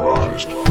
neurologist.